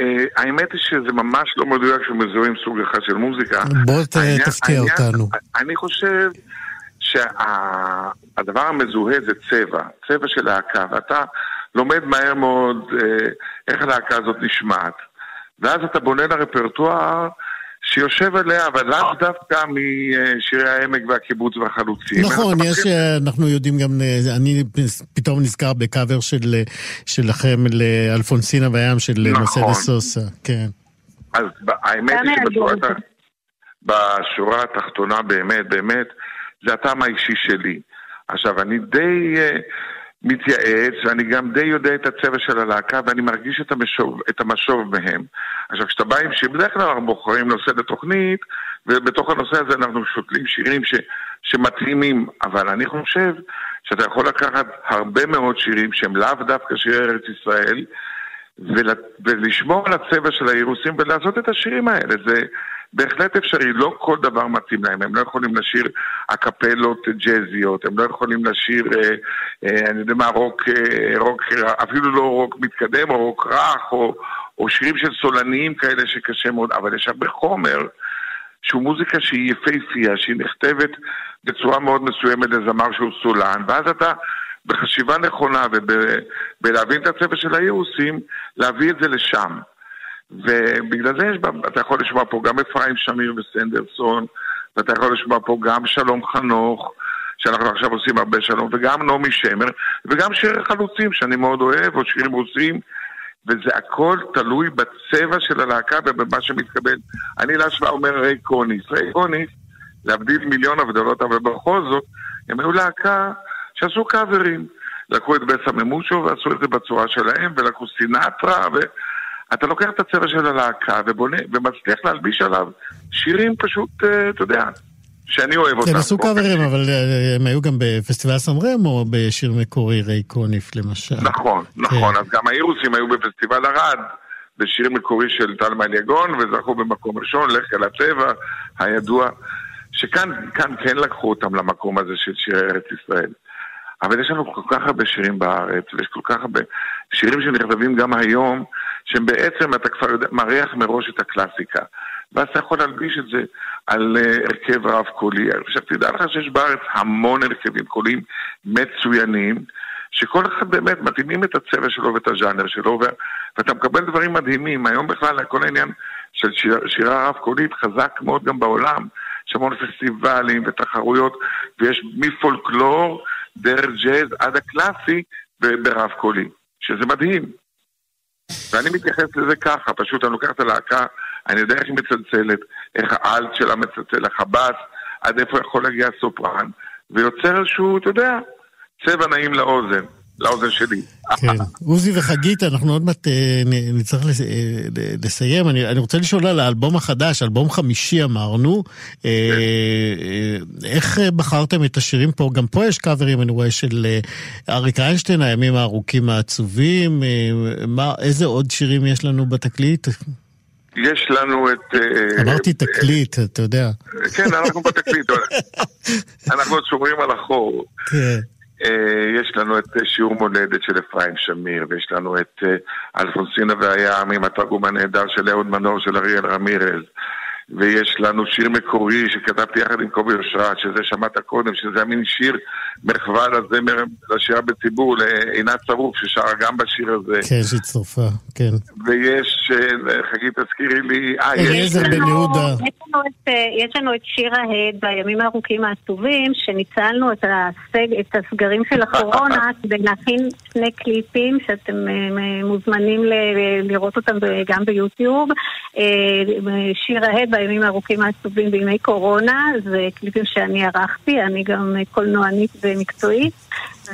אה, האמת היא שזה ממש לא מדויק שמזוהים סוג אחד של מוזיקה. בוא תפתיע אותנו. אני חושב שהדבר המזוהה זה צבע, צבע של להקה, ואתה לומד מהר מאוד אה, איך הלהקה הזאת נשמעת. ואז אתה בונה לרפרטואר שיושב עליה, אבל לאו דווקא משירי העמק והקיבוץ והחלוצים. נכון, יש, אנחנו יודעים גם, אני פתאום נזכר בקאבר של, שלכם לאלפונסינה בים של נכון. מסעדת סוסה, כן. אז האמת היא שבשורה התחתונה באמת, באמת, זה הטעם האישי שלי. עכשיו, אני די... Uh, מתייעץ, ואני גם די יודע את הצבע של הלהקה, ואני מרגיש את המשוב, את המשוב מהם. עכשיו, כשאתה בא עם שיר, בדרך כלל אנחנו בוחרים נושא לתוכנית, ובתוך הנושא הזה אנחנו שותלים שירים ש, שמתאימים, אבל אני חושב שאתה יכול לקחת הרבה מאוד שירים שהם לאו דווקא שירי ארץ ישראל, ול, ולשמור על הצבע של האירוסים ולעשות את השירים האלה. זה בהחלט אפשרי, לא כל דבר מתאים להם. הם לא יכולים לשיר אקפלות ג'אזיות, הם לא יכולים לשיר, אה, אה, אני יודע מה, רוק, אה, רוק, אפילו לא רוק מתקדם, או רוק רך, או, או שירים של סולניים כאלה שקשה מאוד, אבל יש הרבה חומר. שהוא מוזיקה שהיא יפהפייה, שהיא נכתבת בצורה מאוד מסוימת לזמר שהוא סולן, ואז אתה בחשיבה נכונה ובלהבין את הצבע של האירוסים, להביא את זה לשם. ובגלל זה יש, אתה יכול לשמוע פה גם אפרים שמיר וסנדרסון, ואתה יכול לשמוע פה גם שלום חנוך, שאנחנו עכשיו עושים הרבה שלום, וגם נעמי שמר, וגם שירי חלוצים שאני מאוד אוהב, או שירים רוסים, וזה הכל תלוי בצבע של הלהקה ובמה שמתקבל. אני להשוואה אומר ריי קוניס. ריי קוניס, להבדיל מיליון הבדלות, אבל בכל זאת, הם היו להקה שעשו קאברים. לקחו את בסה ממושו ועשו את זה בצורה שלהם, ולקחו סינטרה, ואתה לוקח את הצבע של הלהקה ובונה, ומצליח להלביש עליו שירים פשוט, אה, אתה יודע, שאני אוהב אותם. הם עשו קאברים, אבל אה, הם היו גם בפסטיבל סן רמו, בשיר מקורי ריי קוניף למשל. נכון, נכון, כן. אז גם האירוסים היו בפסטיבל ערד. בשיר מקורי של טל מליגון, וזכו במקום ראשון, לך אל הטבע, הידוע, שכאן כאן כן לקחו אותם למקום הזה של שירי ארץ ישראל. אבל יש לנו כל כך הרבה שירים בארץ, ויש כל כך הרבה שירים שנכתבים גם היום, שהם בעצם, אתה כבר מריח מראש את הקלאסיקה. ואז אתה יכול להלביש את זה על uh, הרכב רב קולי. עכשיו תדע לך שיש בארץ המון הרכבים קוליים מצוינים, שכל אחד באמת מתאימים את הצבע שלו ואת הז'אנר שלו, ואתה מקבל דברים מדהימים. היום בכלל כל העניין של שיר, שירה רב קולית חזק מאוד גם בעולם. יש המון פסטיבלים ותחרויות, ויש מפולקלור דרך ג'אז עד הקלאסי ברב קולי, שזה מדהים. ואני מתייחס לזה ככה, פשוט אני לוקח את הלהקה, אני יודע איך היא מצלצלת, איך האלט שלה מצלצל, איך הבאס, עד איפה יכול להגיע הסופרן, ויוצר איזשהו, אתה יודע, צבע נעים לאוזן. לאוזן שלי. כן. עוזי וחגית, אנחנו עוד מעט אה, נצטרך אה, לסיים. אני, אני רוצה לשאול על האלבום החדש, אלבום חמישי אמרנו. כן. איך בחרתם את השירים פה? גם פה יש קאברים, אני רואה, של אריק איינשטיין, הימים הארוכים העצובים. מה, איזה עוד שירים יש לנו בתקליט? יש לנו את... אמרתי תקליט, אתה יודע. כן, אנחנו בתקליט. אנחנו עוד שומרים על החור. כן. אה, יש לנו את שיעור מולדת של אפרים שמיר, ויש לנו את אה, אלפונסינה והים עם התרגום הנהדר של אהוד מנור של אריאל רמירז. ויש לנו שיר מקורי שכתבתי יחד עם קובי אושרת, שזה שמעת קודם, שזה המין שיר מחווה לזמר, לשירה בציבור, לעינת שרוף, ששרה גם בשיר הזה. כן, שהצטרפה, כן. ויש, אה, חגית תזכירי לי, אה, יש... בן יהודה. אה, יש לנו את שיר ההד בימים הארוכים העצובים, שניצלנו את, הסג, את הסגרים של הקורונה כדי להכין שני קליפים שאתם אה, מוזמנים ל, לראות אותם גם ביוטיוב. שיר ההד בימים הארוכים העצובים בימי קורונה, זה קליפים שאני ערכתי, אני גם קולנוענית ומקצועית,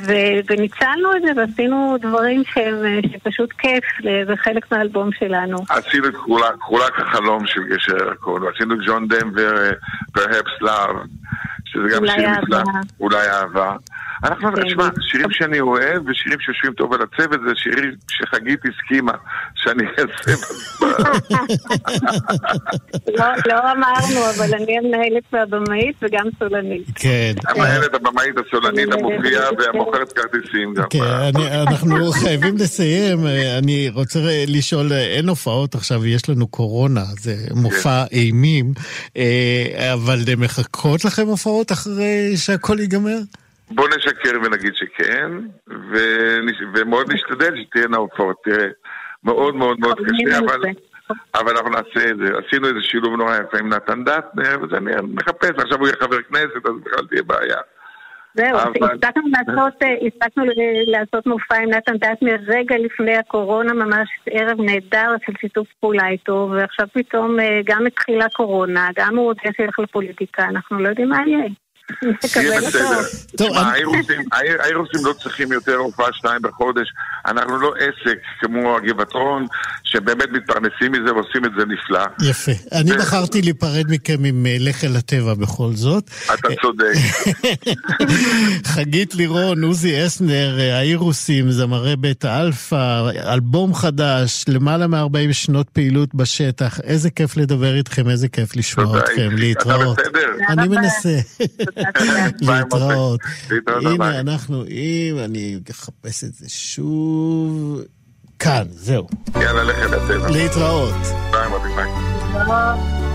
ו- וניצלנו את זה ועשינו דברים שהם, שפשוט כיף, זה חלק מהאלבום שלנו. עשינו את כחולק החלום של גשר ירקון, עשינו ג'ון דנבר, Perhaps Love, שזה גם שיר נפלא, אולי אהבה. אנחנו, תשמע, כן. שירים שאני אוהב ושירים שיושבים טוב על הצוות זה שירים שחגית הסכימה שאני אעשה לא, לא אמרנו, אבל אני המנהלת והבמאית וגם סולנית. כן. המנהלת, הבמאית, הסולנית, המופיעה והמוכרת כרטיסים גם. כן, אנחנו חייבים לסיים. אני רוצה לשאול, אין הופעות עכשיו, יש לנו קורונה, זה מופע כן. אימים, אה, אבל מחכות לכם הופעות אחרי שהכל ייגמר? בוא נשקר ונגיד שכן, ונש... ומאוד נשתדל שתהיינה הופעות. תראה, מאוד מאוד מאוד קשה, אבל, אבל אנחנו נעשה את זה. עשינו איזה שילוב נורא יפה עם נתן דטנר, וזה אני מחפש, עכשיו הוא יהיה חבר כנסת, אז בכלל תהיה בעיה. זהו, הספקנו לעשות, הספקנו לעשות מופע עם נתן דטנר רגע לפני הקורונה, ממש ערב נהדר של שיתוף פעולה איתו, ועכשיו פתאום אה, גם התחילה קורונה, גם הוא רוצה שילך לפוליטיקה, אנחנו לא יודעים מה יהיה. יהיה בסדר. תשמע, האירוסים לא צריכים יותר הופעה שתיים בחודש. אנחנו לא עסק כמו הגבעתרון, שבאמת מתפרנסים מזה ועושים את זה נפלא. יפה. אני בחרתי להיפרד מכם עם אה, לך אל הטבע בכל זאת. אתה צודק. חגית לירון, עוזי אסנר, אה, האירוסים, זמרי בית האלפא, אלבום חדש, למעלה מ-40 שנות פעילות בשטח. איזה כיף לדבר איתכם, איזה כיף לשמוע אתכם, להתראות. אתה בסדר? אני מנסה. להתראות. הנה, אנחנו אם, אני אחפש את זה שוב. כאן, זהו. יאללה, לך אל הטבע. להתראות. ביי, ביי.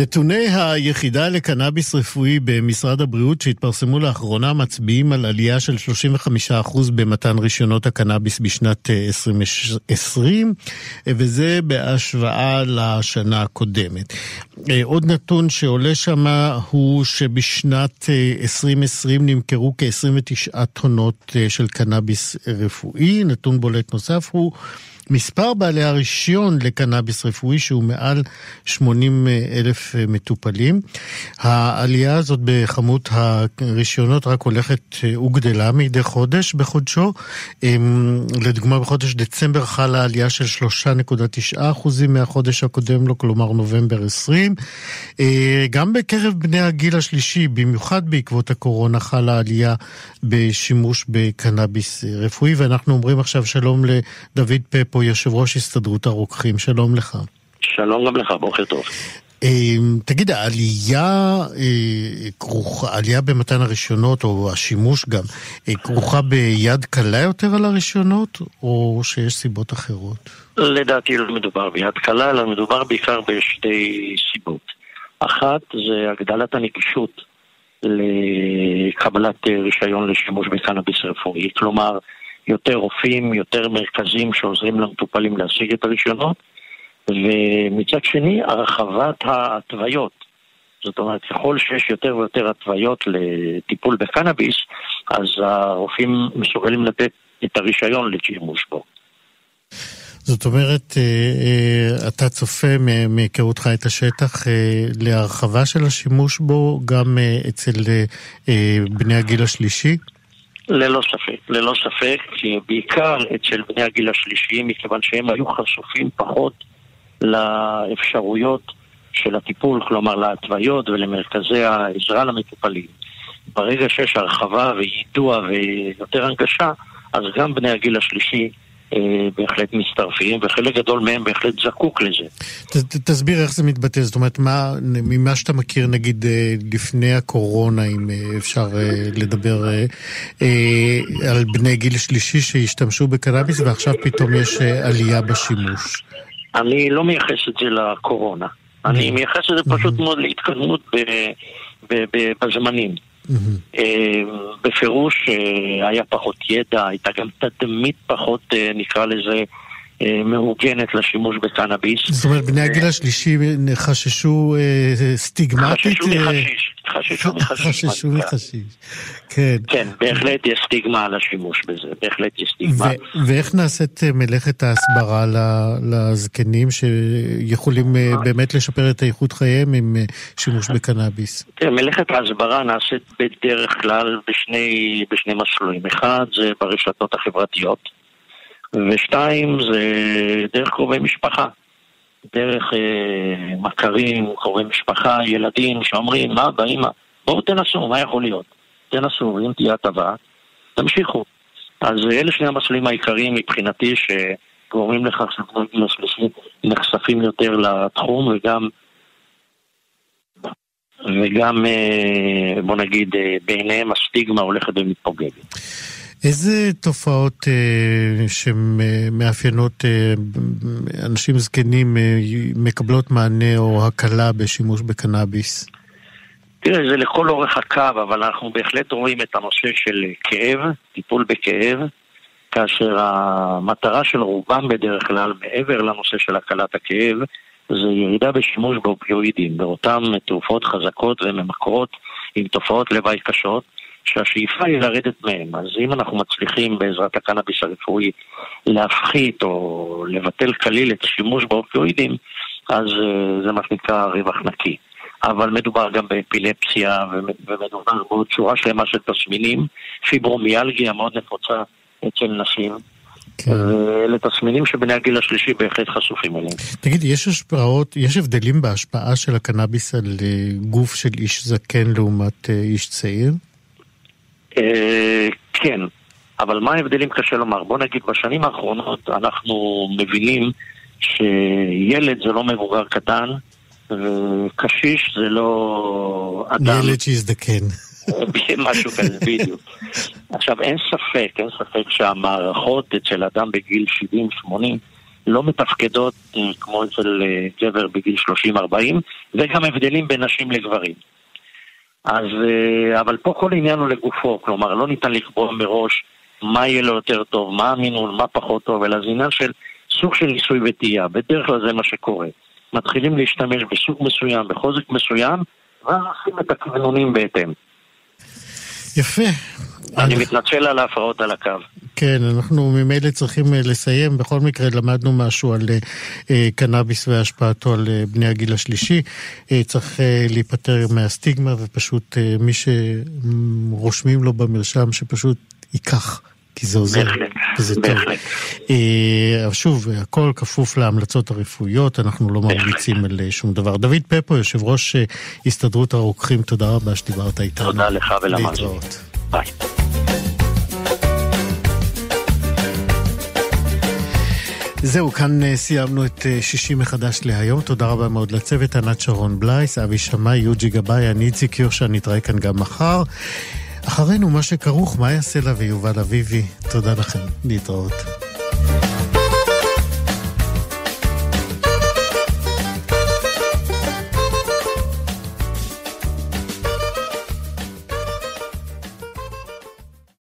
נתוני היחידה לקנאביס רפואי במשרד הבריאות שהתפרסמו לאחרונה מצביעים על עלייה של 35% במתן רישיונות הקנאביס בשנת 2020, אה, וזה בהשוואה לשנה הקודמת. אה, עוד נתון שעולה שם הוא שבשנת 2020 אה, נמכרו כ-29 טונות של קנאביס רפואי. נתון בולט נוסף הוא מספר בעלי הרישיון לקנאביס רפואי שהוא מעל 80 אלף מטופלים. העלייה הזאת בכמות הרישיונות רק הולכת וגדלה מדי חודש בחודשו. אמ, לדוגמה בחודש דצמבר חלה עלייה של 3.9 אחוזים מהחודש הקודם לו, כלומר נובמבר 20. אה, גם בקרב בני הגיל השלישי, במיוחד בעקבות הקורונה, חלה עלייה בשימוש בקנאביס רפואי, ואנחנו אומרים עכשיו שלום לדוד פפו. יושב ראש הסתדרות הרוקחים, שלום לך. שלום גם לך, בוקר טוב. אמ, תגיד, העלייה אה, כרוכה, עלייה במתן הרישיונות, או השימוש גם, אה, כרוכה ביד קלה יותר על הרישיונות, או שיש סיבות אחרות? לדעתי לא מדובר ביד קלה, אלא מדובר בעיקר בשתי סיבות. אחת זה הגדלת הנגישות לקבלת אה, רישיון לשימוש בקנאביס רפואי, כלומר יותר רופאים, יותר מרכזים שעוזרים למטופלים להשיג את הרישיונות. ומצד שני, הרחבת ההתוויות. זאת אומרת, ככל שיש יותר ויותר התוויות לטיפול בקנאביס, אז הרופאים מסוגלים לתת את הרישיון לשימוש בו. זאת אומרת, אה, אה, אתה צופה מהיכרותך את השטח אה, להרחבה של השימוש בו גם אצל בני הגיל השלישי? ללא ספק, ללא ספק, בעיקר אצל בני הגיל השלישי, מכיוון שהם היו חשופים פחות לאפשרויות של הטיפול, כלומר להתוויות ולמרכזי העזרה למטופלים. ברגע שיש הרחבה ויידוע ויותר הנגשה, אז גם בני הגיל השלישי בהחלט מצטרפים, וחלק גדול מהם בהחלט זקוק לזה. ת, ת, תסביר איך זה מתבטא, זאת אומרת, מה, ממה שאתה מכיר נגיד אה, לפני הקורונה, אם אה, אפשר לדבר על בני גיל שלישי שהשתמשו בקנאביס ועכשיו פתאום יש עלייה בשימוש. אני לא מייחס את זה לקורונה. אני מייחס את זה פשוט מאוד להתקדמות בזמנים. אה, בפירוש אה, היה פחות ידע, הייתה גם תדמית פחות, אה, נקרא לזה, מאורגנת לשימוש בקנאביס. זאת אומרת, בני הגיל השלישי חששו סטיגמטית? חששו מחשיש. חששו מחשיש. חששו מחשיש, כן. כן, בהחלט יש סטיגמה על השימוש בזה, בהחלט יש סטיגמה. ואיך נעשית מלאכת ההסברה לזקנים שיכולים באמת לשפר את איכות חייהם עם שימוש בקנאביס? מלאכת ההסברה נעשית בדרך כלל בשני, בשני מסלולים. אחד זה ברשתות החברתיות, ושתיים זה דרך קרובי משפחה. דרך אה, מכרים, קרובי משפחה, ילדים שאומרים, מה אמא, בואו תנסו, מה יכול להיות? תנסו, אם תהיה הטבה, תמשיכו. אז אלה שני המסלולים העיקריים מבחינתי שגורמים לכך שבני גיל נחשפים יותר לתחום וגם וגם, אה, בוא נגיד, אה, בעיניהם הסטיגמה הולכת ומתפוגגת. איזה תופעות אה, שמאפיינות אה, אנשים זקנים אה, מקבלות מענה או הקלה בשימוש בקנאביס? תראה, זה לכל אורך הקו, אבל אנחנו בהחלט רואים את הנושא של כאב, טיפול בכאב, כאשר המטרה של רובם בדרך כלל, מעבר לנושא של הקלת הכאב, זה ירידה בשימוש באופיואידים, באותן תרופות חזקות וממכרות עם תופעות לוואי קשות. שהשאיפה היא לרדת מהם. אז אם אנחנו מצליחים בעזרת הקנאביס הרפואי להפחית או לבטל כליל את השימוש באופיואידים, אז uh, זה מה שנקרא רווח נקי. אבל מדובר גם באפילפסיה ומדובר בעוד שורה שלמה של תסמינים, פיברומיאלגיה מאוד נפוצה אצל נשים. כן. אלה תסמינים שבני הגיל השלישי בהחלט חשופים אליהם. תגיד, יש השפעות, יש הבדלים בהשפעה של הקנאביס על אה, גוף של איש זקן לעומת אה, איש צעיר? אה, כן, אבל מה ההבדלים קשה לומר. בוא נגיד, בשנים האחרונות אנחנו מבינים שילד זה לא מבוגר קטן, וקשיש זה לא אדם. ילד שיזדקן. משהו כזה, בדיוק. עכשיו, אין ספק, אין ספק שהמערכות אצל אדם בגיל 70-80 לא מתפקדות אה, כמו אצל אה, גבר בגיל 30-40, וגם הבדלים בין נשים לגברים. אז, אה, אבל פה כל עניין הוא לגופו, כלומר לא ניתן לקבוע מראש מה יהיה לו יותר טוב, מה המינון, מה פחות טוב, אלא זה עניין של סוג של ניסוי וטעייה, בדרך כלל זה מה שקורה. מתחילים להשתמש בסוג מסוים, בחוזק מסוים, ואז עושים את הכוונונים בהתאם. יפה. אני מתנצל על ההפרעות על הקו. כן, אנחנו ממילא צריכים אה, לסיים. בכל מקרה, למדנו משהו על אה, קנאביס והשפעתו על אה, בני הגיל השלישי. צריך להיפטר מהסטיגמה, ופשוט מי שרושמים לו במרשם, שפשוט ייקח. כי זה עוזר, בהחלט, וזה בהחלט. טוב. אבל שוב, הכל כפוף להמלצות הרפואיות, אנחנו לא ממליצים על שום דבר. דוד פפו, יושב ראש הסתדרות הרוקחים, תודה רבה שדיברת איתנו. תודה לך ולמאזינים. ביי. זהו, כאן אה, סיימנו את אה, שישי מחדש להיום. תודה רבה מאוד לצוות, ענת שרון בלייס, אבי שמאי, יוג'י גבאי, אני איציק יושע, נתראה כאן גם מחר. אחרינו, מה שכרוך, מה יעשה לה ויובל אביבי. תודה לכם, להתראות.